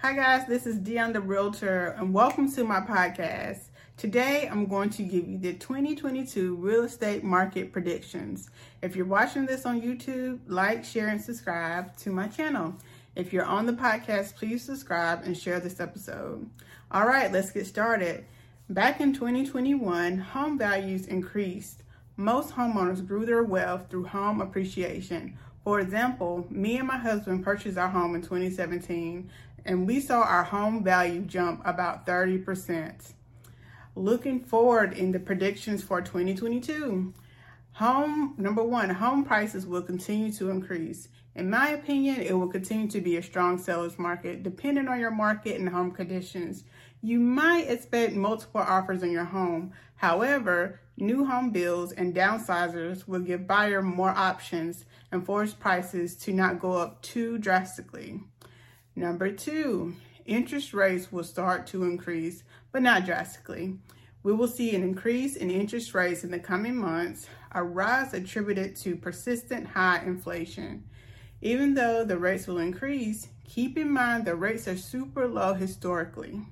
Hi guys, this is Deon the Realtor and welcome to my podcast. Today I'm going to give you the 2022 real estate market predictions. If you're watching this on YouTube, like, share, and subscribe to my channel. If you're on the podcast, please subscribe and share this episode. All right, let's get started. Back in 2021, home values increased. Most homeowners grew their wealth through home appreciation. For example, me and my husband purchased our home in 2017 and we saw our home value jump about 30%. Looking forward in the predictions for 2022, home number one, home prices will continue to increase. In my opinion, it will continue to be a strong seller's market depending on your market and home conditions. You might expect multiple offers on your home. However, new home builds and downsizers will give buyer more options and force prices to not go up too drastically. Number two, interest rates will start to increase, but not drastically. We will see an increase in interest rates in the coming months, a rise attributed to persistent high inflation. Even though the rates will increase, keep in mind the rates are super low historically.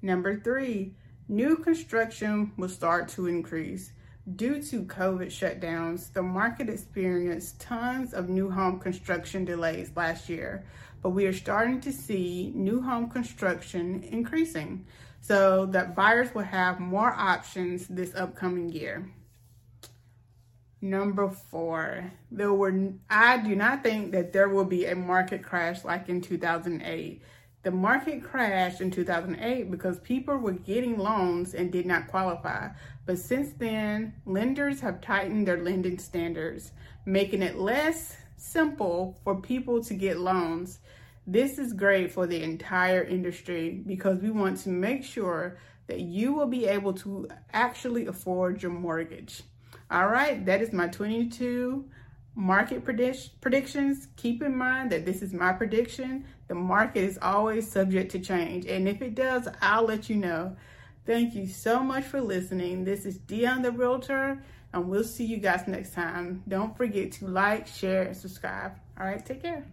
Number three, new construction will start to increase. Due to COVID shutdowns, the market experienced tons of new home construction delays last year, but we are starting to see new home construction increasing so that buyers will have more options this upcoming year. Number four, there were I do not think that there will be a market crash like in 2008. The market crashed in 2008 because people were getting loans and did not qualify. But since then, lenders have tightened their lending standards, making it less simple for people to get loans. This is great for the entire industry because we want to make sure that you will be able to actually afford your mortgage. All right, that is my 22 market predict- predictions. Keep in mind that this is my prediction. The market is always subject to change. And if it does, I'll let you know. Thank you so much for listening. This is Deon the Realtor, and we'll see you guys next time. Don't forget to like, share, and subscribe. All right, take care.